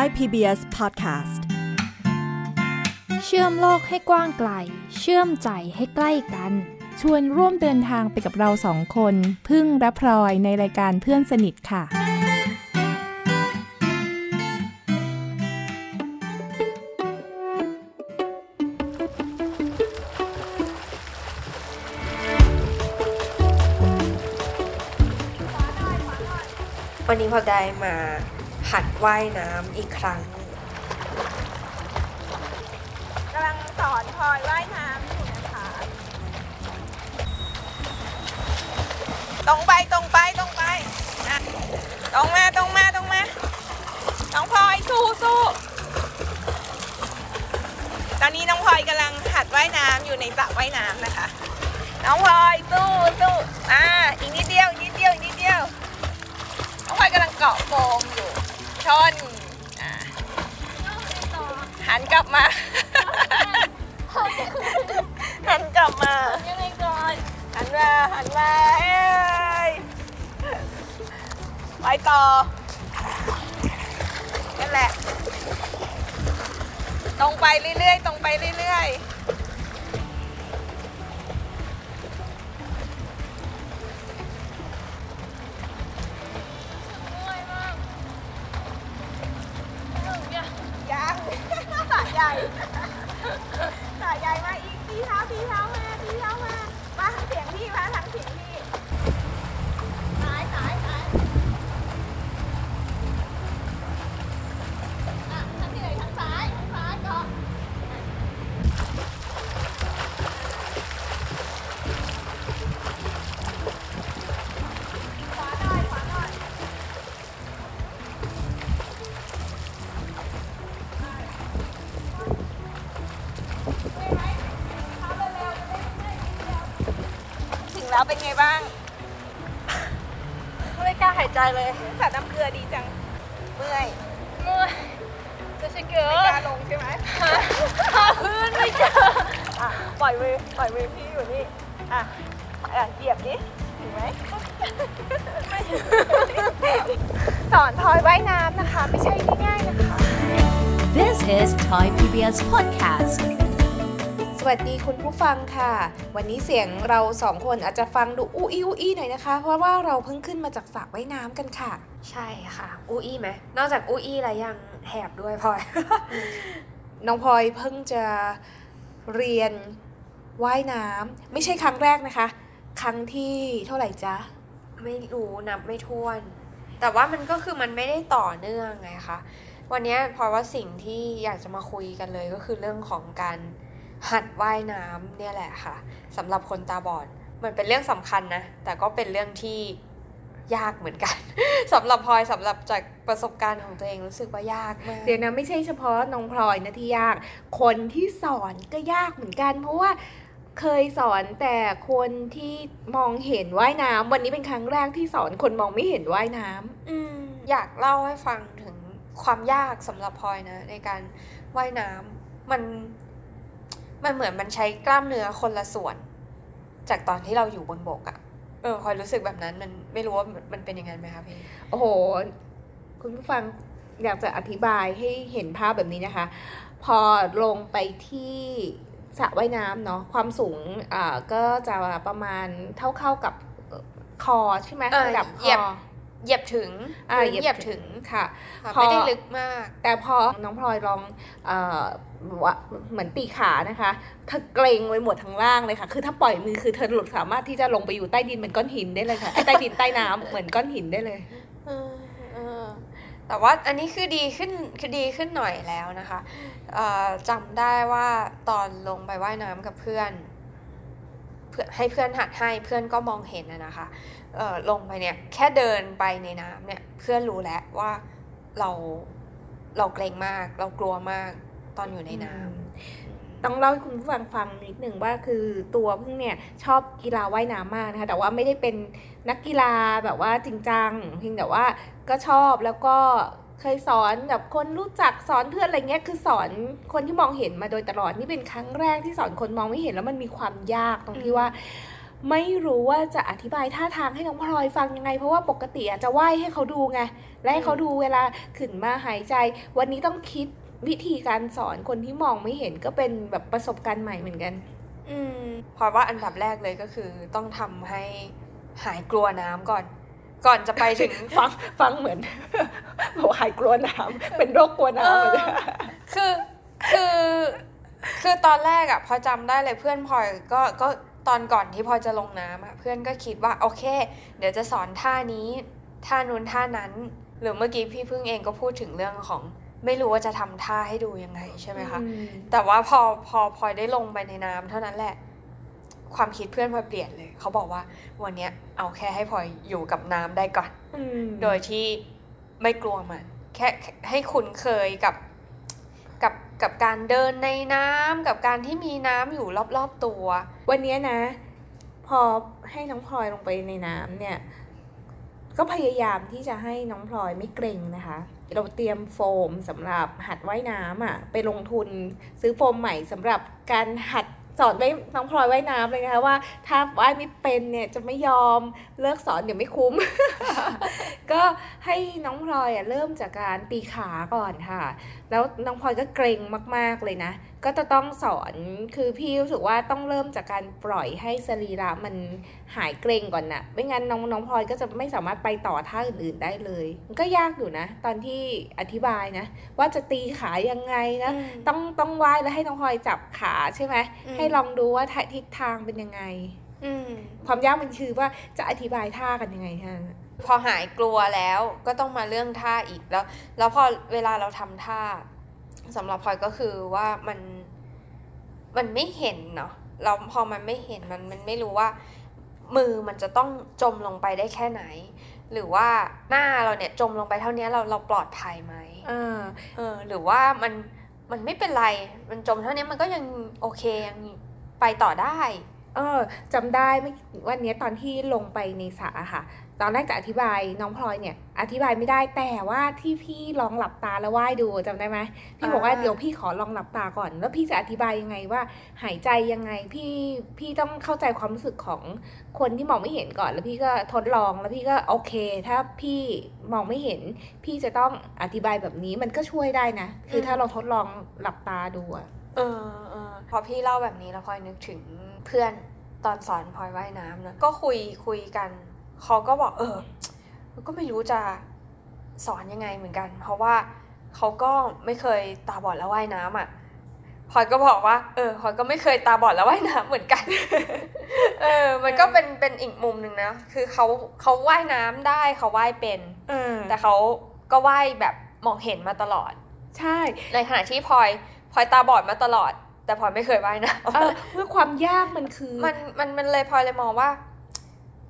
Thai PBS Podcast เชื่อมโลกให้กว้างไกล เชื่อมใจให้ใกล้กัน ชวนร่วมเดินทางไปกับเราสองคน พึ่งและพลอยในรายการเพื่อนสนิทค่ะ วันนี้พอได้มา หัดว่ายน้ำอีกครั้งกำลังสอนพลอยว่ายน้ำอยู่นะคะ ตรงไปตรงไปตรงไปนะตรงมาตรงมาตรงมาน้องพลอยสู้สู้ตอนนี้น้องพลอยกำลังหัดว่ายน้ำอยู่ในสระว่ายน้ำนะคะ น้องพลอยสู้สู้อ่าอีกนิดเดียวอีกนิดเดียวอีกนิดเดียวน้องพลอยกำลังเกาะโฟม นกลับมา หันกลับมา ยังไงก่อนหันมา หันมาเอ้ยไปต่อ นั่นแหละ ตรงไปเรื่อยๆ ตรงไปเรื่อยๆ เป็นไงบ้าง ไม่กล้าหายใจเลยสาดน้ำเกลือดีจัง เมื่อยเมื่อยจะใช่เกิไม่ดกล้าลงใช่ไหมหาพื้นไม่เจออะปล่อยมือปล่อยมือพี่อยู่นี่ อะอะเหยียบดิถึงไหมสอนพลอยว่ายน้ำนะคะ ไม่ใช่ง่ายๆนะคะ This is Thai PBS Podcast. สวัสดีคุณผู้ฟังค่ะ วันนี้เสียงเราสองคนอาจจะฟังดูอู้อี้อู้อี้หน่อยนะคะ เพราะว่าเราเพิ่งขึ้นมาจากสระว่ายน้ำกันค่ะ ใช่ค่ะ อูอี้ไหมนอกจากอูอี้แล้วยังแหบด้วยพลอยน้องพลอยเพิ่งจะเรียนว่ายน้ำไม่ใช่ครั้งแรกนะคะ ครั้งที่เท่าไหร่จ๊ะไม่รู้นับไม่ถ้วน แต่ว่ามันก็คือมันไม่ได้ต่อเนื่องไงคะวันเนี้ยพลอยว่าสิ่งที่อยากจะมาคุยกันเลยก็คือเรื่องของการ หัดว่ายน้ำเนี่ยแหละค่ะสำหรับคนตาบอดมันเป็นเรื่องสำคัญนะ แต่ก็เป็นเรื่องที่ยากเหมือนกันสำหรับพลอยสำหรับจากประสบการณ์ของตัวเองรู้สึกว่ายากมากเดี๋ยวนะไม่ใช่เฉพาะน้องพลอยนะที่ยาก คนที่สอนก็ยากเหมือนกัน เพราะว่าเคยสอนแต่คนที่มองเห็นว่ายน้ำวันนี้เป็นครั้งแรกที่สอนคนมองไม่เห็นว่ายน้ำอืมอยากเล่าให้ฟังถึงความยากสำหรับพลอยนะ ในการว่ายน้ำมัน มันเหมือนมันใช้กล้ามเนื้อคนละส่วน จากตอนที่เราอยู่บนบกอะเออพลอยรู้สึกแบบนั้นมันไม่รู้ว่ามันมันเป็นยังไงไหมคะพี่ โอ้โห คุณผู้ฟังอยากจะอธิบายให้เห็นภาพแบบนี้นะคะ พอลงไปที่สระว่ายน้ำเนาะความสูงอ่าก็จะประมาณเท่าเข้ากับเอ่อคอใช่ไหมเออระดับคเหยียบอ เหยียบถึงอ่าพื้นเหยียบถึงค่ะค่ะพอไม่ได้ลึกมาก แต่พอน้องพลอยลองเอ่อว่าเหมือนตีขานะคะเธอเกรงไว้หมดทั้งล่างเลยค่ะ คือถ้าปล่อยมือคือเธอหลุดสามารถที่จะลงไปอยู่ใต้ดินเหมือนก้อนหินได้เลยค่ะไอ้ใต้ดินใต้น้ำเหมือนก้อนหินได้เลยเออเออแต่ว่าอันนี้คือดีขึ้นคือดีขึ้นหน่อยแล้วนะคะเอ่อจำได้ว่าตอนลงไปว่ายน้ำกับเพื่อนเพื่อให้เพื่อนหัดให้เพื่อนก็มองเห็นนะนะคะเอ่อ ลงไปเนี่ยแค่เดินไปในน้ำเนี่ยเพื่อนรู้แล้วว่าเราเราเกรงมาก เรากลัวมากตอนอยู่ในน้ำต้องเล่าให้คุณผู้ฟังฟังนิดหนึ่งว่าคือตัวพึ่งเนี่ยชอบกีฬาว่ายน้ำมากนะคะแต่ว่าไม่ได้เป็นนักกีฬาแบบว่าจริงจังเพียงแต่ว่าก็ชอบแล้วก็เคยสอนแบบคนรู้จักสอนเพื่อนอะไรเงี้ยคือสอนคนที่มองเห็นมาโดยตลอดนี่เป็นครั้งแรกที่สอนคนมองไม่เห็นแล้วมันมีความยากตรงที่ว่า ไม่รู้ว่าจะอธิบายท่าทางให้น้องพลอยฟังยังไง เพราะว่าปกติอาจจะไหว้ให้เขาดูไงและให้เขาดูเวลาขึ้นมาหายใจ วันนี้ต้องคิดวิธีการสอนคนที่มองไม่เห็นก็เป็นแบบประสบการณ์ใหม่เหมือนกัน อืมพลอยว่าอันดับแรกเลยก็คือ ต้องทำให้หายกลัวน้ำก่อน ก่อนจะไปถึงฟังฟังเหมือนบอกหายกลัวน้ำเป็นโรคกลัวน้ำเหมือนกันคือคือคือตอนแรกอะพอจำได้เลยเพื่อนพลอยก็ก็ ตอนก่อนที่พลอยจะลงน้ำอะเพื่อนก็คิดว่าโอเค เดี๋ยวจะสอนท่านี้ท่านู้นท่านั้น หรือเมื่อกี้พี่พึ่งเองก็พูดถึงเรื่องของ ไม่รู้ว่าจะทำท่าให้ดูยังไงใช่ไหมคะแต่ว่าพอพอพลอยได้ลงไปในน้ำเท่านั้นแหละ ความคิดเพื่อนพลอยเปลี่ยนเลย เขาบอกว่าวันเนี้ยเอาแค่ให้พลอยอยู่กับน้ำได้ก่อนอืมโดยที่ไม่กลัวมันแค่แค่ให้คุ้นเคยกับ กับการเดินในน้ำกับการที่มีน้ำอยู่รอบๆตัว วันนี้นะ พอให้น้องพลอยลงไปในน้ำเนี่ย ก็พยายามที่จะให้น้องพลอยไม่เกรงนะคะ เราเตรียมโฟมสำหรับหัดว่ายน้ำอะไปลงทุนซื้อโฟมใหม่สำหรับการหัด สอนไว้น้องพลอยว่ายน้ำเลยนะคะว่า ถ้าว่ายไม่เป็นเนี่ยจะไม่ยอมเลิกสอนเดี๋ยวไม่คุ้ม ก็ให้น้องพลอยเริ่มจากการตีขาก่อนค่ะ แล้วน้องพลอยก็เกรงมากๆเลยนะ ก็จะต้องสอนคือพี่รู้สึกว่าต้องเริ่มจากการปล่อยให้สรีระมันหายเกรงก่อนนะ่ะไม่งั้นน้องน้องพลอยก็จะไม่สามารถไปต่อท่าอื่นๆได้เลย มันก็ยากอยู่นะ ตอนที่อธิบายนะ ว่าจะตีขายังไงนะอืมต้องต้องไหว้แล้วให้น้องพลอยจับขาใช่ไหมอืมให้ลองดูว่าทิศทางเป็นยังไงอืมความยากมันคือว่าจะอธิบายท่ากันยังไงแค่นั้นพอหายกลัวแล้วก็ต้องมาเรื่องท่าอีกแล้ว แล้วพอเวลาเราทำท่า สำหรับพลอยก็คือว่ามันมันไม่เห็นเนาะเราพอมันไม่เห็นมันมันไม่รู้ว่า มือมันจะต้องจมลงไปได้แค่ไหน หรือว่าหน้าเราเนี่ยจมลงไปเท่านี้เราเราปลอดภัยไหมอ่าเออ หรือว่ามันมันไม่เป็นไร มันจมเท่านี้มันก็ยังโอเคยังไปต่อได้ เออจำได้เมื่อวันเนี้ยตอนที่ลงไปในสระอะค่ะ ตอนแรกจะอธิบายน้องพลอยเนี่ย อธิบายไม่ได้แต่ว่าที่พี่ลองหลับตาแล้วว่ายดูจำได้ไหมพี่บอกว่าอ่าเดี๋ยวพี่ขอลองหลับตาก่อน แล้วพี่จะอธิบายยังไงว่า หายใจยังไงพี่พี่ต้องเข้าใจความรู้สึกของคนที่มองไม่เห็นก่อน แล้วพี่ก็ทดลองแล้วพี่ก็โอเค ถ้าพี่มองไม่เห็น พี่จะต้องอธิบายแบบนี้มันก็ช่วยได้นะ คือถ้าเราทดลองหลับตาดูอะเออเออพอพี่เล่าแบบนี้แล้วพลอยนึกถึงเพื่อนตอนสอนพลอยว่ายน้ำนะก็คุยคุยกัน เขาก็บอกเออ ก็ไม่รู้จะสอนยังไงเหมือนกัน เพราะว่าเขาก็ไม่เคยตาบอดแล้วว่ายน้ำอะพลอยก็บอกว่า เออพลอยก็ไม่เคยตาบอดแล้วว่ายน้ำเหมือนกัน เออ มันก็เป็นเป็นอีกมุมหนึ่งนะ คือเขาเขาว่ายน้ำได้เขาว่ายเป็นเออแต่เขาก็ว่ายแบบมองเห็นมาตลอด ใช่ ในขณะที่พลอยพลอยตาบอดมาตลอด แต่พลอยไม่เคยว่ายน้เออเพื่อความยากมันคือำมันมันมันเลยพลอยเลยมองว่า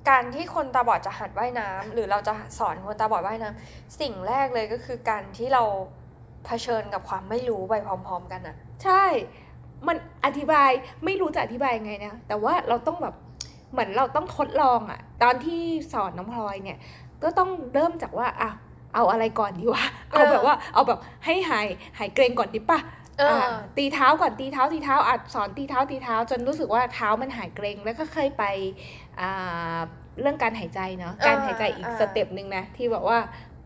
การที่คนตาบอดจะหัดว่ายน้ำหรือเราจะสอนคนตาบอดว่ายน้ำสิ่งแรกเลยก็คือการทที่เราเผชิญกับความไม่รู้ไปพร้อม ๆ กันอะใช่ มันอธิบายไม่รู้จะอธิบายยังไงนะแต่ว่าเราต้องแบบเหมือนเราต้องทดลองอะตอนที่สอนน้องพลอยเนี่ย ก็ต้องเริ่มจากว่าอะเอาอะไรก่อนดีวะ เอาแบบว่า เอาแบบให้หายหายเกร็งก่อนดิป่ะ ตีเท้าก่อนตีเท้าตีเท้าอัดสอนตีเท้าตีเท้าจนรู้สึกว่าเท้ามันหายเกร็งแล้วก็เคยไปอ่าเรื่องการหายใจเนาะการหายใจอีก step หนึ่งนะที่แบบว่า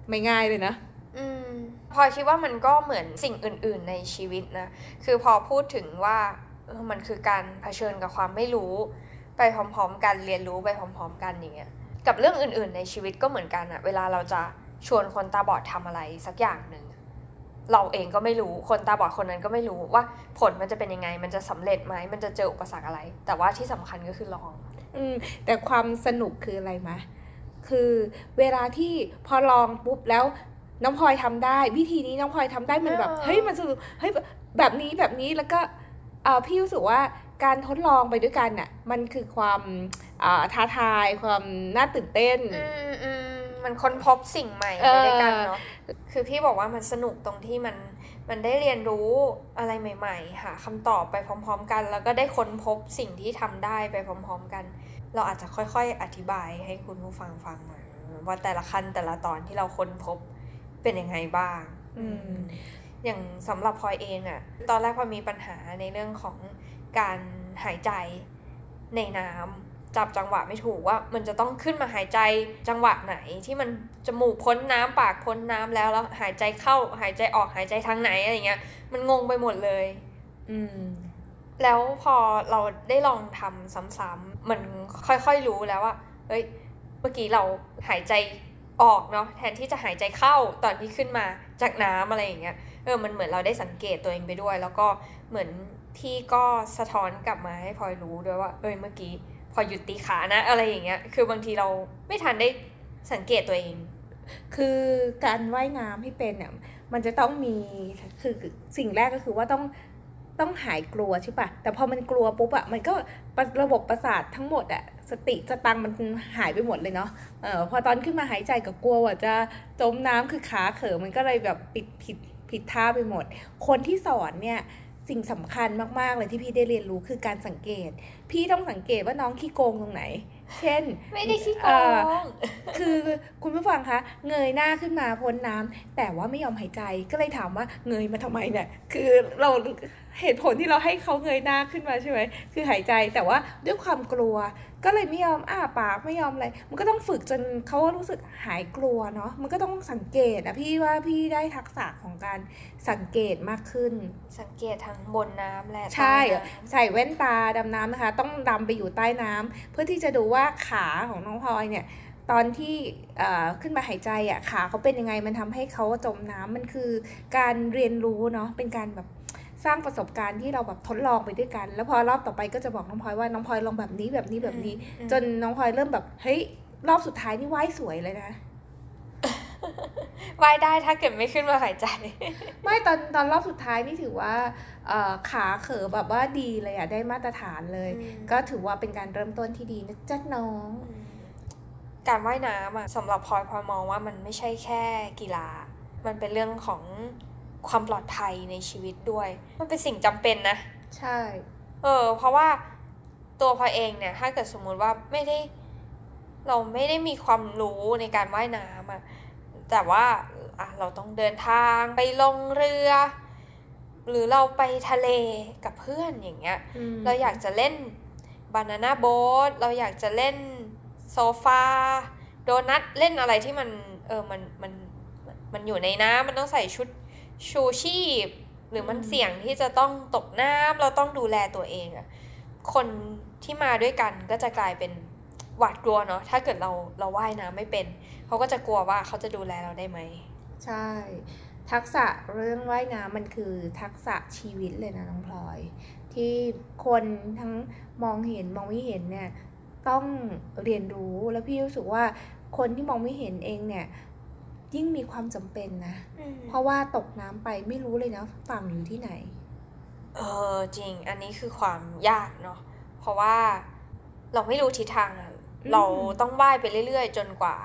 ไม่ง่ายเลยนะอืมพลอยคิดว่ามันก็เหมือนสิ่งอื่น ๆในชีวิตนะ คือพอพูดถึงว่าเออมันคือการเผชิญกับความไม่รู้ ไปพร้อม ๆ กันเรียนรู้ไปพร้อม ๆ กันอย่างเงี้ยกับเรื่องอื่น ๆ ในชีวิตก็เหมือนกันอะเวลาเราจะชวนคนตาบอดทำอะไรสักอย่างหนึ่งอะ เราเองก็ไม่รู้คนตาบอดคนนั้นก็ไม่รู้ว่าผลมันจะเป็นยังไง มันจะสำเร็จไหมมันจะเจออุปสรรคอะไร แต่ว่าที่สำคัญก็คือลอง อืมแต่ความสนุกคืออะไรมะคือเวลาที่พอลองปุ๊บแล้วน้องพลอยทำได้ วิธีนี้น้องพลอยทำได้มันแบบเออเฮ้ยมันสนุกเฮ้ยแบบนี้แบบนี้แล้วก็เอ่อพี่รู้สึกว่าการทดลองไปด้วยกันน่ะมันคือความอ่าท้าทายความน่าตื่นเต้นอื มอืมมันค้นพบสิ่งใหม่เอไปอด้วยกันเนาะคือพี่บอกว่ามันสนุกตรงที่มันมันได้เรียนรู้อะไรใหม่ ๆ หาคำตอบไปพร้อม ๆ กัน แล้วก็ได้ค้นพบสิ่งที่ทำได้ไปพร้อม ๆ กัน เราอาจจะค่อยๆ อธิบายให้คุณผู้ฟังฟังหน่อยว่าแต่ละขั้นแต่ละตอนที่เราค้นพบเป็นยังไงบ้าง อืมอย่างสำหรับพลอยเองอะตอนแรกพลอยมีปัญหาในเรื่องของการหายใจในน้ำ จับจังหวะไม่ถูกว่ามันจะต้องขึ้นมาหายใจจังหวะไหนที่มันจมูกพ้นน้ำปากพ้นน้ำแล้วแล้วหายใจเข้าหายใจออกหายใจทางไหนอะไรเงี้ย มันงงไปหมดเลย อืม แล้วพอเราได้ลองทำซ้ำๆมันค่อยๆรู้แล้วว่าเฮ้ยเมื่อกี้เราหายใจออกเนาะแทนที่จะหายใจเข้าตอนที่ขึ้นมาจากน้ำอะไรอย่างเงี้ยเออมันเหมือนเราได้สังเกตตัวเองไปด้วย แล้วก็เหมือนพี่ก็สะท้อนกลับมาให้พลอยรู้ด้วยว่า เออเมื่อกี้ พอหยุดตีขานะ อะไรอย่างเงี้ย คือบางทีเราไม่ทันได้สังเกตตัวเอง คือการว่ายน้ำให้เป็นเนี่ยมันจะต้องมีคือสิ่งแรกก็คือว่าต้องต้องหายกลัวใช่ปะแต่พอมันกลัวปุ๊บอะมันก็ระบบประสาททั้งหมดอะสติสตังมันหายไปหมดเลยเนาะเออพอตอนขึ้นมาหายใจกับกลัวว่าจะจมน้ำคือขาเขอมันก็เลยแบบปิดผิดผิดท่าไปหมด คนที่สอนเนี่ย สิ่งสำคัญมากๆเลยที่พี่ได้เรียนรู้คือการสังเกต พี่ต้องสังเกตว่าน้องขี้โกงตรงไหน เช่น ไม่ได้ขี้โกเอ่องคือคุณผู้ฟังคะเงยหน้าขึ้นมาพ้นน้ำแต่ว่าไม่ยอมหายใจก็เลยถามว่าเงยมาทำไมเนี่ย คือเรา เหตุผลที่เราให้เขาเงยหน้าขึ้นมาใช่ไหมคือหายใจแต่ว่าด้วยความกลัว ก็เลยไม่ยอมอ้าปากไม่ยอมอะไร มันก็ต้องฝึกจนเขารู้สึกหายกลัวเนาะมันก็ต้องสังเกตอะพี่ว่าพี่ได้ทักษะของการสังเกตมากขึ้น สังเกตทั้งบนน้ำและใช่ใต้น้ำใส่แว่นตาดำน้ำนะคะ ต้องดำไปอยู่ใต้น้ำเพื่อที่จะดูว่าขาของน้องพลอยเนี่ยตอนที่เอ่อขึ้นมาหายใจอะขาเขาเป็นยังไงมันทำให้เขาจมน้ำมันคือการเรียนรู้เนาะเป็นการแบบ สร้างประสบการณ์ที่เราแบบทดลองไปด้วยกัน แล้วพอรอบต่อไปก็จะบอกน้องพลอยว่าน้องพลอยลองแบบนี้แบบนี้แบบนี้อืมจนน้องพลอยเริ่มแบบเฮ้ยรอบสุดท้ายนี่ว่ายสวยเลยนะว่ายได้ถ้าเกิดไม่ขึ้นมาหายใจ ไม่ตอนตอนรอบสุดท้ายนี่ถือว่าเอ่อขาเขอแบบว่าดีเลยอะได้มาตรฐานเลยอืมก็ถือว่าเป็นการเริ่มต้นที่ดีนะจ๊ะน้อง การว่ายน้ำอะสำหรับพลอยพลอยมองว่ามันไม่ใช่แค่กีฬา มันเป็นเรื่องของ ความปลอดภัยในชีวิตด้วย มันเป็นสิ่งจำเป็นนะ ใช่ เออ เพราะว่าตัวพลอยเองเนี่ย ถ้าเกิดสมมุติว่าไม่ได้ เราไม่ได้มีความรู้ในการว่ายน้ำอะแต่ว่าอะเราต้องเดินทางไปลงเรือ หรือเราไปทะเลกับเพื่อนอย่างเงี้ย เราอยากจะเล่นบานาน่าโบ๊ทเราอยากจะเล่นโซฟาโดนัทเล่นอะไรที่มันเออมันมันมันอยู่ในน้ำมันต้องใส่ชุด ชูชีพ หรือมันเสี่ยงที่จะต้องตกน้ำเราต้องดูแลตัวเองอะคนที่มาด้วยกันก็จะกลายเป็นหวาดกลัวเนาะถ้าเกิดเราเราว่ายน้ำไม่เป็น เขาก็จะกลัวว่าเขาจะดูแลเราได้ไหมใช่ ทักษะเรื่องว่ายน้ำมันคือทักษะชีวิตเลยนะน้องพลอย ที่คนทั้งมองเห็นมองไม่เห็นเนี่ยต้องเรียนรู้แล้วพี่รู้สึกว่าคนที่มองไม่เห็นเองเนี่ย ยิ่งมีความจำเป็นนะ เพราะว่าตกน้ำไปไม่รู้เลยนะฝั่งอยู่ที่ไหน เออจริง อันนี้คือความยากเนาะเพราะว่าเราไม่รู้ทิศทางอะเราต้องว่ายไปเรื่อยๆ จนกว่า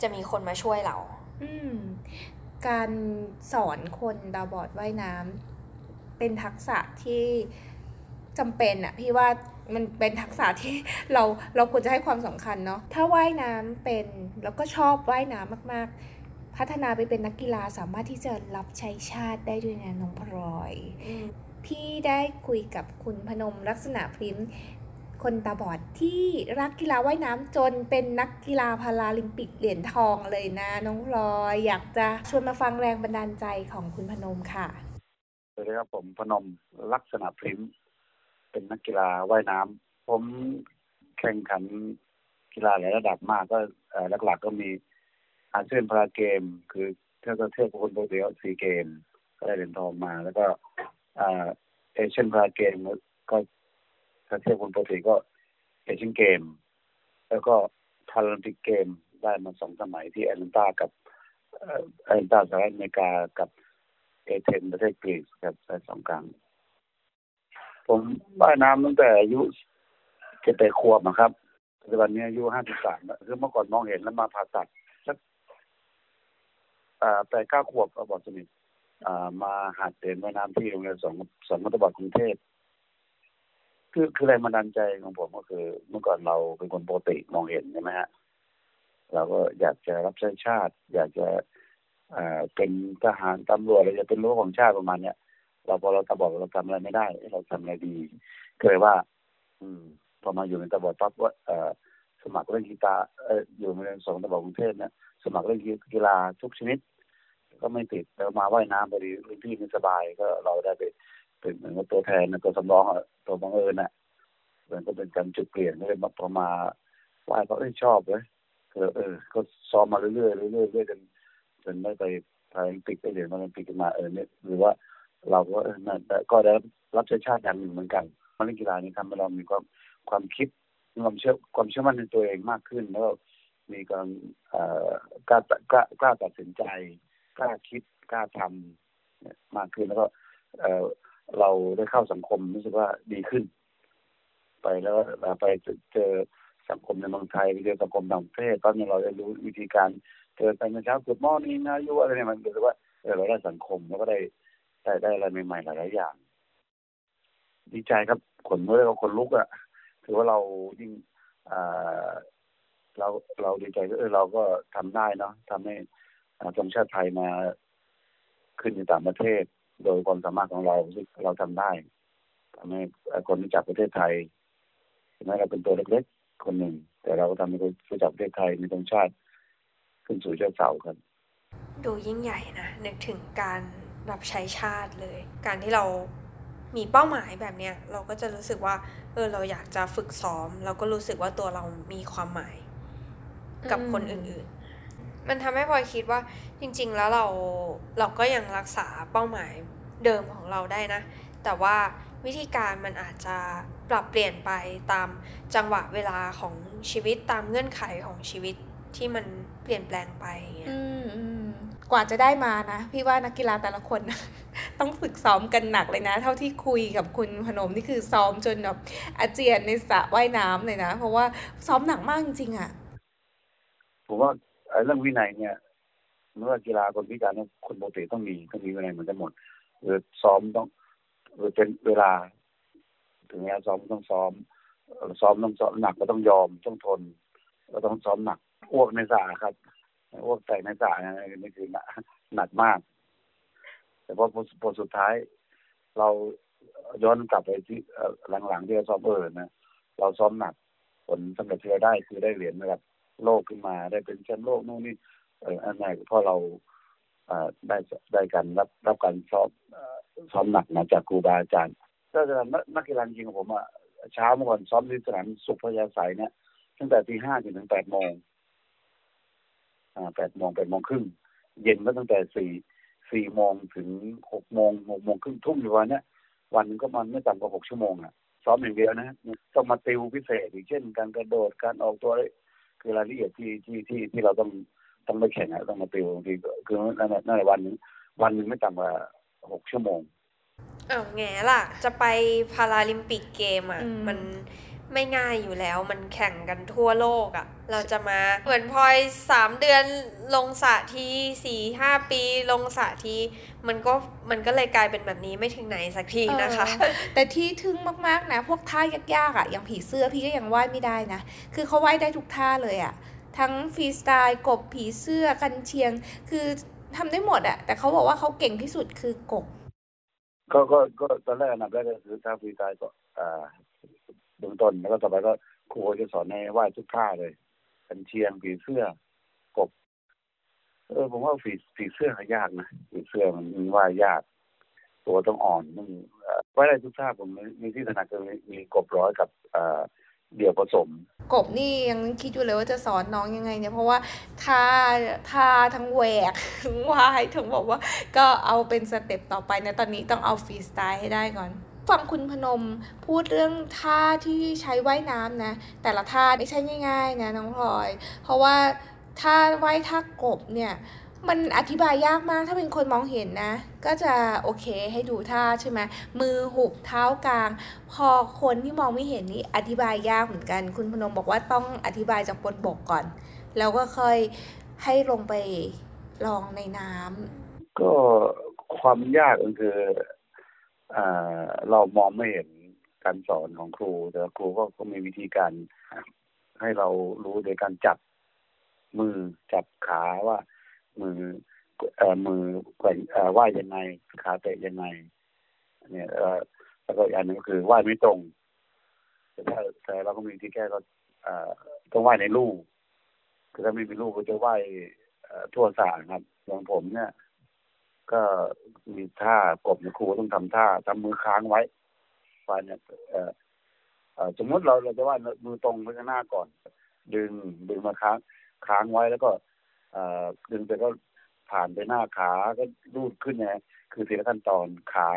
จะมีคนมาช่วยเรา อืมการสอนคนตาบอดว่ายน้ำเป็นทักษะที่จำเป็นอะพี่ว่ามันเป็นทักษะที่เราเราควรจะให้ความสำคัญเนาะถ้าว่ายน้ำเป็นแล้วก็ชอบว่ายน้ำมากๆ พัฒนาไปเป็นนักกีฬาสามารถที่จะรับใช้ชาติได้ด้วยนะน้องพลอย พี่ได้คุยกับคุณพนมลักษณะพริมพ์คนตาบอดที่รักกีฬาว่ายน้ำจนเป็นนักกีฬาพาราลิมปิกเหรียญทองเลยนะ น้องพลอยอยากจะชวนมาฟังแรงบันดาลใจของคุณพนมค่ะสวัสดีครับผมพนมลักษณะพริมพ์เป็นนักกีฬาว่ายน้ำผมแข่งขันกีฬาหลายระดับมากก็เอ่อหลักๆก็มี อาเซียนพาราเกม คือเท่ากับเทียบกับคนปกติก็ซีเกม ก็ได้เหรียญทองมา แล้วก็เอเชียนพาราเกมก็ถ้าเทียบคนปกติก็เอเชียนเกม แล้วก็พาราลิมปิกเกมได้มาสองสมัยที่แอตแลนตากับแอตแลนตาสหรัฐอเมริกากับเอเธนส์ประเทศกรีซครับไปสองครั้งผมว่ายน้ำตั้งแต่อายุเจ็ดแปดขวบนะครับปัจจุบันนี้อายุห้าสิบสามคือเมื่อก่อนมองเห็นแล้วมาผ่าตัดสัก แปดเก้าขวบก็บอดสนิทมาหัดเรียนว่ายน้ำที่โรงเรียนสองสองมัธยมกรุงเทพคือคือแรงบันดาลใจของผมก็คือ เมื่อก่อนเราเป็นคนปกติมองเห็นใช่ไหมฮะเราก็อยากจะรับใช้ชาติ อยากจะเออเป็นทหารตำรวจอะไรจะเป็นรั้วของชาติประมาณเนี้ยเราพอเราตาบอกเราทำอะไรไม่ได้ เราทำอะไรดีก็เลยว่า อืม พอมาอยู่ในตะบอดปั๊บว่าสมัครเล่นกีตาร์อยู่โรงเรียนสองตะบอดกรุงเทพเนี่ย สมัครเล่นกีฬาทุกชนิด ก็ไม่ติดแล้วมาว่ายน้ำพอดีรุ่นพี่ไม่สบายก็เราได้ไปเป็นเหมือนตัวแทนตัวสำรองตัวบังเอิญน่ะมันก็เป็นการจุดเปลี่ยนก็เลยมาพอมาว่ายก็เอ้ยชอบเลยเออเออ ก็ซ้อมมาเรื่อยๆเรื่อยๆเรื่อยๆจนจนได้ไปพาราลิมปิกได้เหรียญพาราลิมปิกกันมาเออเนี่ยหรือว่าเราก็เออนั่นก็ได้รับใช้ชาติอย่างหนึ่งเหมือนกันมาเล่นกีฬานี้ทำให้เรามีความความคิดความเชื่อความเชื่อมั่นในตัวเองมากขึ้นแล้ว มีการเอ่อกล้ากล้ากล้าตัดสินใจ กล้าคิดกล้าทำมากขึ้นแล้วก็เอ่อเราได้เข้าสังคมรู้สึกว่าดีขึ้น ไปแล้วไปเจอสังคมในเมืองไทยไปเจอสังคมต่างประเทศตอนนี้เราได้รู้วิธีการเจอกันเช้ากุดมอนี่นายุอะไรเนี่ยมันรู้สึกว่าเราได้สังคมแล้วก็ได้ได้ได้อะไรใหม่ๆหลายๆอย่าง ดีใจครับขนเมื่อเราคนลุกอะ่ะถือว่าเรายิ่งอ่า เราเราดีใจเออเราก็ทำได้เนาะทำให้อ่าธงชาติไทยมาขึ้นในต่างประเทศ โดยความสามารถของเราที่เราทำได้ทำให้คนรู้จักประเทศไทยถึงแม้เราเป็นตัวเล็กๆคนหนึ่ง แต่เราก็ทำให้คนรู้จักประเทศไทยในธงชาติ ขึ้นสู่เจ้าเสาครับดูยิ่งใหญ่นะนึกถึงการรับใช้ชาติเลย การที่เรามีเป้าหมายแบบเนี้ยเราก็จะรู้สึกว่า เออเราอยากจะฝึกซ้อม เราก็รู้สึกว่าตัวเรามีความหมาย กับคนอื่นๆ มันทำให้พลอยคิดว่าจริง ๆ แล้วเราเราก็ยังรักษาเป้าหมายเดิมของเราได้นะ แต่ว่าวิธีการมันอาจจะปรับเปลี่ยนไปตามจังหวะเวลาของชีวิตตามเงื่อนไขของชีวิตที่มันเปลี่ยนแปลงไปอย่างเงี้ยอืมอืมกว่าจะได้มานะ พี่ว่านักกีฬาแต่ละคน ต้องฝึกซ้อมกันหนักเลยนะ เท่าที่คุยกับคุณพนมนี่คือซ้อมจนแบบอาเจียนในสระว่ายน้ำเลยนะ เพราะว่าซ้อมหนักมากจริงๆอะ ผมว่าไอ้เรื่องวินัยเนี่ยไม่ว่ากีฬาคนพิการคนปกติต้องมีต้องมีวินัยเหมือนกันหมดหรือซ้อมต้องหรือเป็นเวลา ถึงเวลาซ้อมต้องซ้อมซ้อมต้องซ้อมหนักก็ต้องยอมต้องทนก็ต้องซ้อมหนักอ้วกในสระครับอ้วกใส่ในสระนะนี่คือหนักหนักมาก แต่พอพอสุดท้าย เราย้อนกลับไปที่หลังๆที่เราซ้อมเออนะเราซ้อมหนักผลสำเร็จที่เราได้คือได้เหรียญระดับ โลกขึ้นมา ได้เป็นแชมป์โลกนู่นนี่เอออันไหนเพราะเราได้ได้การรับรับการซ้อมซ้อมหนักมาจากครูบาอาจารย์ถ้าจะนักนักกีฬาจริงของผมอะเช้าเมื่อก่อนซ้อมที่สนามสุขพยาสายเนี่ยตั้งแต่ตีห้าจนถึงแปดโมงอ่าแปดโมงแปดโมงครึ่งเย็นก็ตั้งแต่สี่สี่โมงถึงหกโมงหกโมงครึ่งทุ่มอยู่วันเนี้ยวันหนึงก็มันไม่ต่ำกว่าหกชั่วโมงอะซ้อมอย่างเดียวนะต้องมาติวพิเศษอีกเช่น การกระโดดการออกตัวอะไร คือรายละเอียดที่ที่ที่ที่เราต้องต้องไปแข่งอะต้องมาติวบางทีคือนั่นนั่นวันนึงวันนึงไม่ต่ำกว่าหกชั่วโมงอ้าวแง่ล่ะ จะไปพาราลิมปิกเกมอะมมันไม่ง่ายอยู่แล้ว มันแข่งกันทั่วโลกอะ เราจะมาเหมือนพลอยสามเดือนลงสระทีสี่ห้าปีลงสระที มันก็มันก็เลยกลายเป็นแบบนี้ไม่ถึงไหนสักทีนะคะเออแต่ที่ทึ่งมากๆนะ พวกท่ายากๆอะอย่างผีเสื้อพี่ก็ยังว่ายไม่ได้นะ คือเขาว่ายได้ทุกท่าเลยอะทั้งฟรีสไตล์กบผีเสื้อกันเชียง คือทำได้หมดอะแต่เขาบอกว่าเขาเก่งที่สุดคือกบก็ก็ก็ตอนแรกอันดับแรกก็คือท่าฟรีสไตล์ก็อ่าเบื้องต้นแล้วก็ต่อไปก็ครูจะสอนในว่ายทุกท่าเลย กันเชียงผีเสื้อกบ เออ ผมว่าผีผีเสื้อยากนะผีเสื้อมันมันว่ายาก ตัวต้องอ่อนต้องเอ่อว่ายได้ทุกท่าผมมีมีที่ถนัดก็มีมีกบร้อยกับอ่าเดี่ยวผสม กบนี่ยังคิดอยู่เลยว่าจะสอนน้องยังไงเนี่ยเพราะว่าท่าท่าทั้งแหวกทั้งว่ายทั้งบอกว่า ก็เอาเป็นสเต็ปต่อไปนะตอนนี้ต้องเอาฟรีสไตล์ให้ได้ก่อน ฟังคุณพนมพูดเรื่องท่าที่ใช้ว่ายน้ำนะ แต่ละท่าไม่ใช่ง่าย ๆ นะน้องพลอย เพราะว่าท่าว่ายท่ากบเนี่ยมันอธิบายยากมากถ้าเป็นคนมองเห็นนะ ก็จะโอเคให้ดูท่าใช่ไหมมือหุบเท้ากลาง พอคนที่มองไม่เห็นนี่อธิบายยากเหมือนกัน คุณพนมบอกว่าต้องอธิบายจากบนบกก่อน แล้วก็ค่อยให้ลงไปลองในน้ำก็ความยากก็คือ เรามองไม่เห็นการสอนของครู แต่ครูก็ก็มีวิธีการให้เรารู้โดยการจับมือจับขาว่า มือเอ่อมือแกว่งเอ่อว่ายยังไงขาเตะยังไงเนี่ยอ่อแล้วก็อีกอันหนึงก็คือว่ายไม่ตรงแต่ถ้าแต่เราก็มีที่แก้ก็เอ่อต้องว่ายในลูกคือถ้าไม่มีลูกก็จะว่ายทั่วสารครับอย่างผมเนี่ย ก็มีท่ากบนยครูต้องทำท่าทำมือค้างไว้ว่ายเนี่ยเอ่อสมมติเราเราจะว่ามือตรงไปข้างหน้าก่อน ดึงดึงมาค้างค้างไว้แล้วก็เอ่อดึงไปก็ผ่านไปหน้าขาก็รูดขึ้นไงคือทีละขั้นตอนขา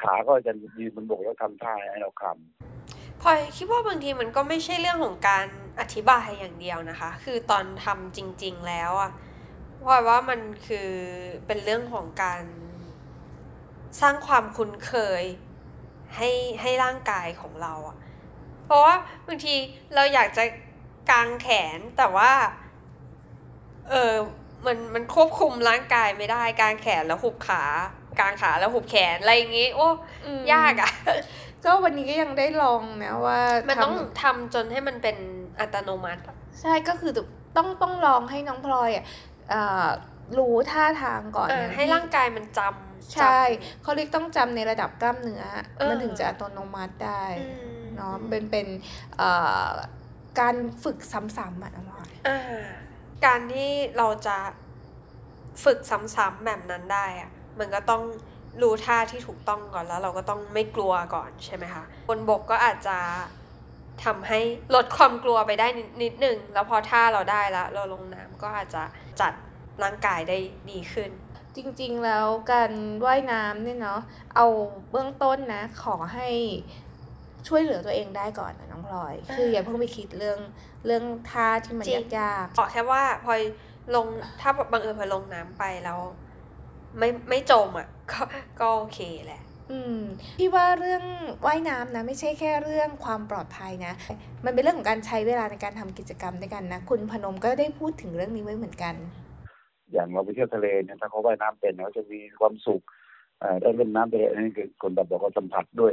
ขาก็จะยืนบนบกแล้วทำท่าให้เราคำพอยคิดว่าบางทีมันก็ไม่ใช่เรื่องของการอธิบายอย่างเดียวนะคะ คือตอนทำจริง ๆ แล้วอะ พลอยว่ามันคือเป็นเรื่องของการสร้างความคุ้นเคยให้ให้ร่างกายของเราอะเพราะว่าบางทีเราอยากจะกางแขนแต่ว่า เออมันมันควบคุมร่างกายไม่ได้ กางแขนแล้วหุบขากางขาแล้วหุบแขนอะไรอย่างงี้โอ้อืมยากอะก็วันนี้ก็ยังได้ลองนะว่า มันทำต้องทำจนให้มันเป็นอัตโนมัติอะใช่ก็คือต้องต้องลองให้น้องพลอยอะเอ่อ รู้ท่าทางก่อนเออนะให้ร่างกายมันจำใช่จเขาเรียกต้องจำในระดับกล้ามเนื้อเออมันถึงจะอัตโนมัติได้ำอืมเนาะเป็นเป็นเอ่อการฝึกซ้ำๆอะน้องพลอยอ่าการที่เราจะฝึกซ้ำๆแบบนั้นได้อะมันก็ต้องรู้ท่าที่ถูกต้องก่อนแล้ว เราก็ต้องไม่กลัวก่อนใช่ไหมคะบนบกก็อาจจะทำให้ลดความกลัวไปได้นิดนิดนึงแล้วพอท่าเราได้แล้ว เราลงน้ำก็อาจจะ จัดร่างกายได้ดีขึ้น จริงๆแล้วการว่ายน้ำเนี่ยเนาะเอาเบื้องต้นนะ ขอให้ช่วยเหลือตัวเองได้ก่อนนะน้องพลอย คืออย่าเพิ่งไปคิดเรื่องเรื่องท่าที่มันจริงยากขอแค่ว่าพลอยลงถ้าบังเอิญพลอยลงน้ำไปแล้ว ไม่ไม่จมอะก็ก็โอเคแหละๆ อืมพี่ว่าเรื่องว่ายน้ำนะไม่ใช่แค่เรื่องความปลอดภัยนะ มันเป็นเรื่องของการใช้เวลาในการทำกิจกรรมด้วยกันนะคุณพนมก็ได้พูดถึงเรื่องนี้ไว้เหมือนกัน อย่างเราไปเที่ยวทะเลเนี่ยถ้าเขาว่ายน้ำเป็นเขาจะมีความสุขเอ่อได้เล่นน้ำไปอันนี้คือคนแบบบอกเขาสัมผัสด้วย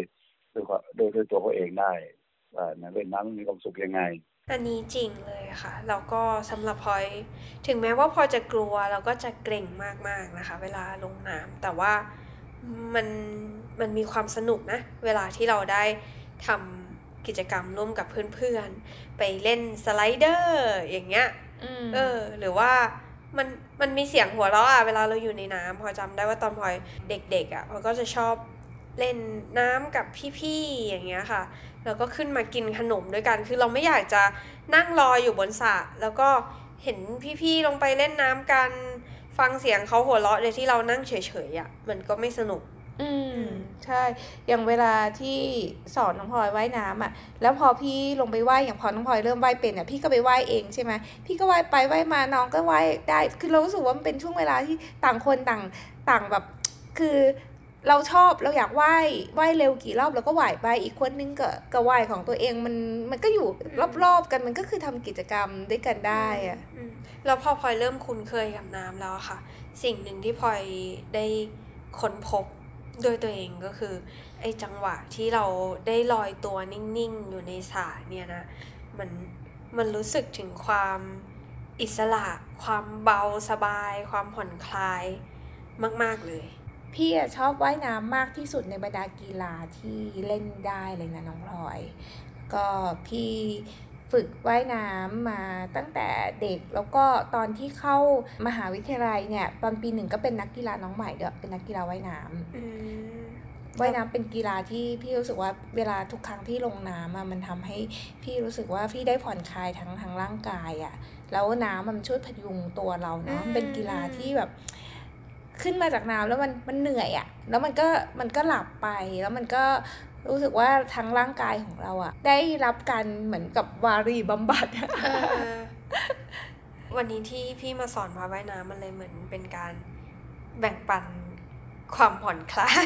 ด้วยความด้วยด้วยตัวเขาเองได้ว่าเนี่ยเล่นน้ำมีความสุขยังไงอันนี้จริงเลยค่ะแล้วก็สำหรับพลอยถึงแม้ว่าพลอยจะกลัวเราก็จะเกรงมากๆนะคะ เวลาลงน้ำแต่ว่า มันมันมีความสนุกนะ เวลาที่เราได้ทำกิจกรรมร่วมกับเพื่อนๆ ไปเล่นสไลเดอร์อย่างเงี้ยอืมเออ หรือว่ามันมันมีเสียงหัวเราะอะเวลาเราอยู่ในน้ำพลอยจำได้ว่าตอนพลอยเด็ก ๆ อะพลอยก็จะชอบเล่นน้ำกับพี่ๆ อย่างเงี้ยค่ะ แล้วก็ขึ้นมากินขนมด้วยกัน คือเราไม่อยากจะนั่งรออยู่บนสระแล้วก็เห็นพี่ๆ ลงไปเล่นน้ำกัน ฟังเสียงเขาหัวเราะโดยที่เรานั่งเฉยๆอะ มันก็ไม่สนุก อืม ใช่ อย่างเวลาที่สอนน้องพลอยว่ายน้ำอะ แล้วพอพี่ลงไปว่ายอย่างพอน้องพลอยเริ่มว่ายเป็นอะ พี่ก็ไปว่ายเองใช่ไหมพี่ก็ว่ายไปว่ายมาน้องก็ว่ายได้ คือเรารู้สึกว่ามันเป็นช่วงเวลาที่ต่างคนต่างต่างแบบ คือ เราชอบเราอยากว่ายว่ายเร็วกี่รอบเราก็ว่ายไปอีกคนนึงก็ก็ว่ายของตัวเองมันมันก็อยู่รอบๆกันมันก็คือทำกิจกรรมด้วยกันได้อะแล้วพอพลอยเริ่มคุ้นเคยกับน้ำแล้วค่ะ สิ่งหนึ่งที่พลอยได้ค้นพบด้วยตัวเองก็คือ ไอ้จังหวะที่เราได้ลอยตัวนิ่งๆ อยู่ในสระเนี่ยนะมันมันรู้สึกถึงความอิสระ ความเบาสบาย ความผ่อนคลายมาก ๆเลย พี่อะชอบว่ายน้ำมากที่สุดในบรรดากีฬาที่เล่นได้เลยนะน้องพลอย ก็พี่ฝึกว่ายน้ำมาตั้งแต่เด็กแล้วก็ตอนที่เข้ามหาวิทยาลัยเนี่ย ตอนปีหนึ่งก็เป็นนักกีฬาน้องใหม่ด้วยเป็นนักกีฬาว่ายน้ำอืมว่ายน้ำเป็นกีฬาที่พี่รู้สึกว่าเวลาทุกครั้งที่ลงน้ำอะมันทำให้พี่รู้สึกว่าพี่ได้ผ่อนคลายทั้งทั้งร่างกายอะแล้วน้ำมันช่วยพยุงตัวเราเนาะมันเป็นกีฬาที่แบบ ขึ้นมาจากน้ำแล้วมันมันเหนื่อยอะแล้วมันก็มันก็หลับไปแล้วมันก็รู้สึกว่าทั้งร่างกายของเราอะได้รับการเหมือนกับวารีบำบัดอะเออวันนี้ที่พี่มาสอนพาว่ายน้ำมันเลยเหมือนเป็นการแบ่งปันความผ่อนคลาย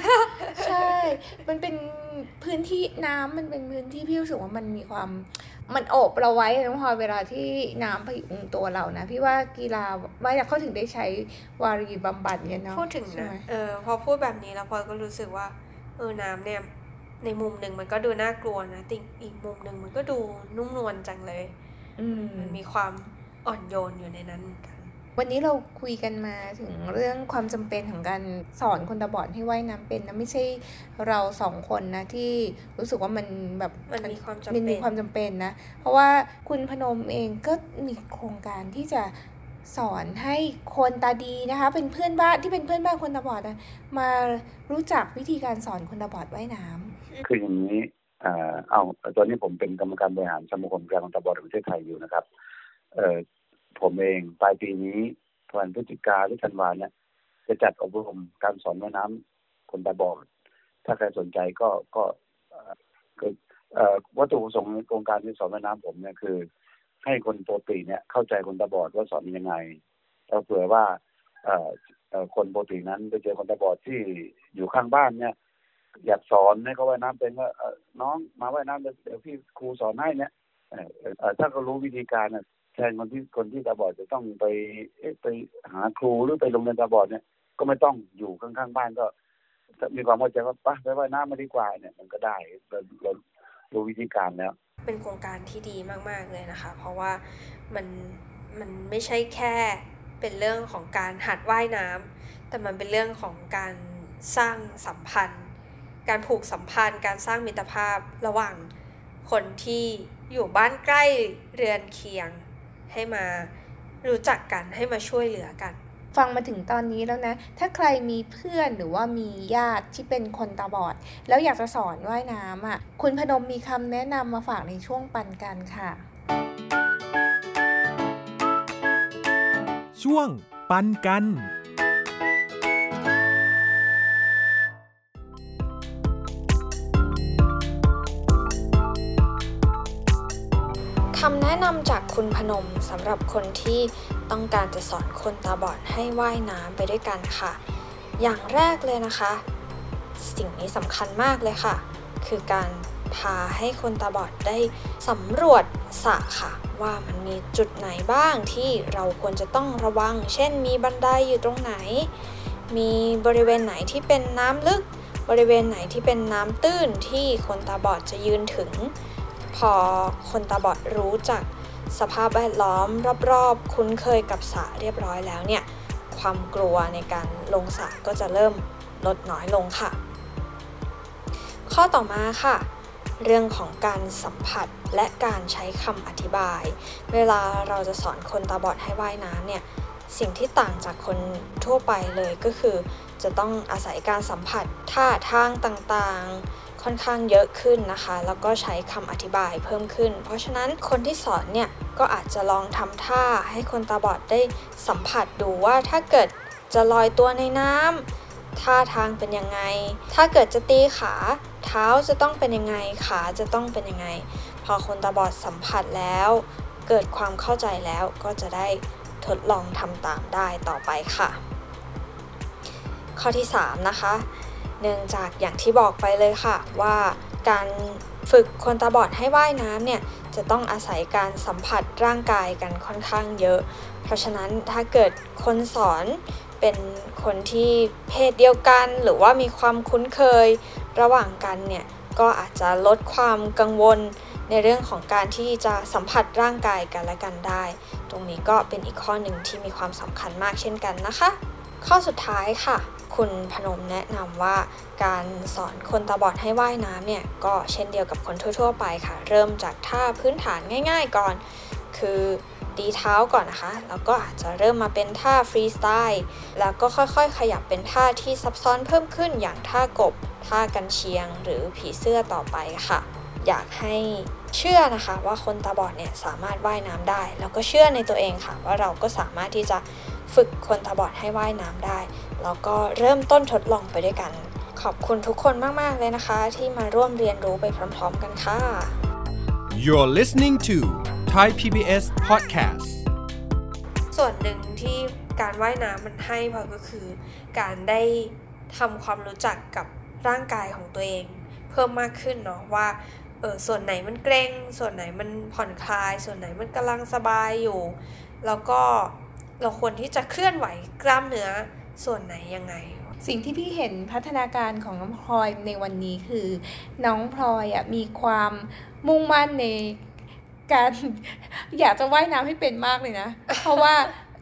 ใช่ มันเป็นพื้นที่น้ำมันเป็นพื้นที่พี่รู้สึกว่ามันมีความ มันโอบเราไว้นะพอเวลาที่น้ำพยุงตัวเรานะ พี่ว่ากีฬาว่ายน้ำเขาถึงได้ใช้วารีบำบัดเนี่ยเนาะพูดถึงใช่นะไหมเออพอพูดแบบนี้แล้วพลอยก็รู้สึกว่าเออน้ำเนี่ยในมุมหนึ่งมันก็ดูน่ากลัวนะแต่อีกมุมหนึ่งมันก็ดูนุ่มนวลจังเลย อืมมันมีความอ่อนโยนอยู่ในนั้นเหมือนกัน วันนี้เราคุยกันมาถึงเรื่องความจำเป็นของการสอนคนตาบอดให้ว่ายน้ำเป็นนะไม่ใช่เราสองคนนะที่รู้สึกว่ามันแบบมันมีความจำมันเป็มีนความจำเป็นนะ เพราะว่าคุณพนมเองก็มีโครงการที่จะสอนให้คนตาดีนะคะ เป็นเพื่อนบ้านที่เป็นเพื่อนบ้านคนตาบอดนะมารู้จักวิธีการสอนคนตาบอดว่ายน้ำคืออย่างนี้เอ่อเอาตอนนี้ผมเป็นกรรมการบริหารสมาคมกีฬาคนตาบอดแห่งประเทศไทยอยู่นะครับเอ่อ ผมเองปลายปีนี้วันพฤศจิกาหรือธันวาเนี่ยจะจัดอบรมการสอนว่ายน้ำคนตาบอด ถ้าใครสนใจก็ก็คือวัตถุประสงค์โครงการที่สอนว่ายน้ำผมเนี่ยคือ ให้คนปกติเนี่ยเข้าใจคนตาบอดว่าสอนยังไงแล้วเผื่อว่าคนปกตินั้นไปเจอคนตาบอดที่อยู่ข้างบ้านเนี่ย อยากสอนให้เขาว่ายน้ำเป็นว่าน้องมาว่ายน้ำเดี๋ยวพี่ครูสอนให้เนี่ยถ้าเขารู้วิธีการน่ะ แทนคนที่คนที่ตาบอดจะต้องไปไปหาครูหรือไปโรงเรียนตาบอดเนี่ย ก็ไม่ต้องอยู่ข้างๆบ้านก็มีความเข้าใจว่าไปไปว่ายน้ำมาดีกว่าเนี่ย มันก็ได้เราเรารู้วิธีการแล้ว เป็นโครงการที่ดีมากๆเลยนะคะ เพราะว่ามันมันไม่ใช่แค่เป็นเรื่องของการหัดว่ายน้ำแต่มันเป็นเรื่องของการสร้างสัมพันธ์ การผูกสัมพันธ์ การสร้างมิตรภาพระหว่างคนที่อยู่บ้านใกล้เรือนเคียง ให้มารู้จักกันให้มาช่วยเหลือกัน ฟังมาถึงตอนนี้แล้วนะ ถ้าใครมีเพื่อนหรือว่ามีญาติที่เป็นคนตาบอด แล้วอยากจะสอนว่ายน้ำอะ คุณพนมมีคำแนะนำมาฝากในช่วงปันกันค่ะ ช่วงปันกัน นำจากคุณพนมสำหรับคนที่ต้องการจะสอนคนตาบอดให้ว่ายน้ำไปด้วยกันค่ะ อย่างแรกเลยนะคะ สิ่งนี้สำคัญมากเลยค่ะ คือการพาให้คนตาบอดได้สำรวจสระค่ะ ว่ามันมีจุดไหนบ้างที่เราควรจะต้องระวัง เช่น มีบันไดอยู่ตรงไหน มีบริเวณไหนที่เป็นน้ำลึก บริเวณไหนที่เป็นน้ำตื้นที่คนตาบอดจะยืนถึง พอคนตาบอดรู้จัก สภาพแวดล้อมรอบๆ คุ้นเคยกับสระเรียบร้อยแล้วเนี่ย ความกลัวในการลงสระก็จะเริ่มลดน้อยลงค่ะ ข้อต่อมาค่ะ เรื่องของการสัมผัสและการใช้คำอธิบาย เวลาเราจะสอนคนตาบอดให้ว่ายน้ำเนี่ย สิ่งที่ต่างจากคนทั่วไปเลยก็คือ จะต้องอาศัยการสัมผัสท่าทางต่างๆ ค่อนข้างเยอะขึ้นนะคะ แล้วก็ใช้คำอธิบายเพิ่มขึ้น เพราะฉะนั้นคนที่สอนเนี่ยก็อาจจะลองทำท่าให้คนตาบอดได้สัมผัสดูว่าถ้าเกิดจะลอยตัวในน้ำท่าทางเป็นยังไง ถ้าเกิดจะตีขา เท้าจะต้องเป็นยังไง ขาจะต้องเป็นยังไง พอคนตาบอดสัมผัสแล้ว เกิดความเข้าใจแล้วก็จะได้ทดลองทำตามได้ต่อไปค่ะ ข้อที่ 3 นะคะ เนื่องจากอย่างที่บอกไปเลยค่ะว่าการฝึกคนตาบอดให้ว่ายน้ำเนี่ยจะต้องอาศัยการสัมผัสร่างกายกันค่อนข้างเยอะ เพราะฉะนั้นถ้าเกิดคนสอนเป็นคนที่เพศเดียวกันหรือว่ามีความคุ้นเคยระหว่างกันเนี่ยก็อาจจะลดความกังวลในเรื่องของการที่จะสัมผัสร่างกายกันและกันได้ ตรงนี้ก็เป็นอีกข้อหนึ่งที่มีความสำคัญมากเช่นกันนะคะ ข้อสุดท้ายค่ะ คุณพนมแนะนำว่าการสอนคนตาบอดให้ว่ายน้ำเนี่ยก็เช่นเดียวกับคนทั่ว ๆ ไปค่ะ เริ่มจากท่าพื้นฐานง่าย ๆ ก่อน คือดีเท้าก่อนนะคะ แล้วก็อาจจะเริ่มมาเป็นท่าฟรีสไตล์ แล้วก็ค่อยๆ ขยับเป็นท่าที่ซับซ้อนเพิ่มขึ้นอย่างท่ากบ ท่ากันเชียง หรือผีเสื้อต่อไปค่ะ อยากให้เชื่อนะคะว่าคนตาบอดเนี่ยสามารถว่ายน้ำได้ แล้วก็เชื่อในตัวเองค่ะ ว่าเราก็สามารถที่จะฝึกคนตาบอดให้ว่ายน้ำได้ แล้วก็เริ่มต้นทดลองไปด้วยกัน ขอบคุณทุกคนมาก ๆ เลยนะคะ ที่มาร่วมเรียนรู้ไปพร้อม ๆ กันค่ะ You're listening to Thai PBS Podcast ส่วนหนึ่งที่การว่ายน้ำมันให้พลอยก็คือ การได้ทำความรู้จักกับร่างกายของตัวเอง เพิ่มมากขึ้นเนาะว่า เออส่วนไหนมันเกร็ง ส่วนไหนมันผ่อนคลาย ส่วนไหนมันกำลังสบายอยู่ แล้วก็เราควรที่จะเคลื่อนไหวกล้ามเนื้อส่วนไหนยังไง สิ่งที่พี่เห็นพัฒนาการของน้องพลอยในวันนี้คือ น้องพลอยอะมีความมุ่งมั่นในการอยากจะว่ายน้ำให้เป็นมากเลยนะ เพราะว่า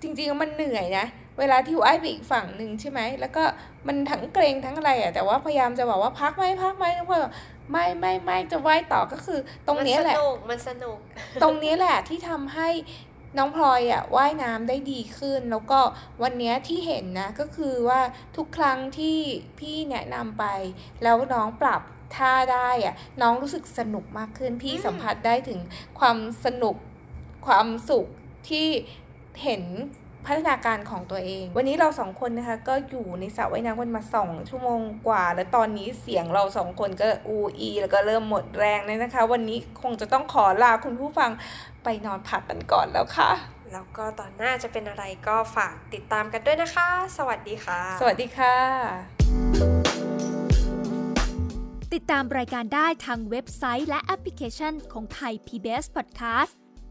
จริงๆมันเหนื่อยนะ เวลาที่ว่ายไปอีกฝั่งหนึ่งใช่ไหม แล้วก็มันทั้งเกรงทั้งอะไรอะแต่ว่าพยายามจะบอกว่าพักไหมพักไหมน้องพลอย ไม่ไม่ไม่จะว่ายต่อก็คือ ตรงเนี้ยแหละมันสนุกมันสนุก ตรงนี้แหละที่ทำให้น้องพลอยอะว่ายน้ำได้ดีขึ้น แล้วก็วันเนี้ยที่เห็นนะก็คือว่าทุกครั้งที่พี่แนะนำไป แล้วน้องปรับท่าได้อะน้องรู้สึกสนุกมากขึ้นพี่สัมผัสได้ถึงความสนุกความสุขที่เห็น พัฒนาการของตัวเอง วันนี้เราสองคนนะคะก็อยู่ในสระว่ายน้ำกันมาสองชั่วโมงกว่า แล้วตอนนี้เสียงเราสองคนก็อูอีแล้วก็เริ่มหมดแรงเลยนะคะ วันนี้คงจะต้องขอลาคุณผู้ฟังไปนอนพักกันก่อนแล้วค่ะ แล้วก็ตอนหน้าจะเป็นอะไรก็ฝากติดตามกันด้วยนะคะ สวัสดีค่ะ สวัสดีค่ะ ติดตามรายการได้ทางเว็บไซต์และแอปพลิเคชันของไทย PBS Podcast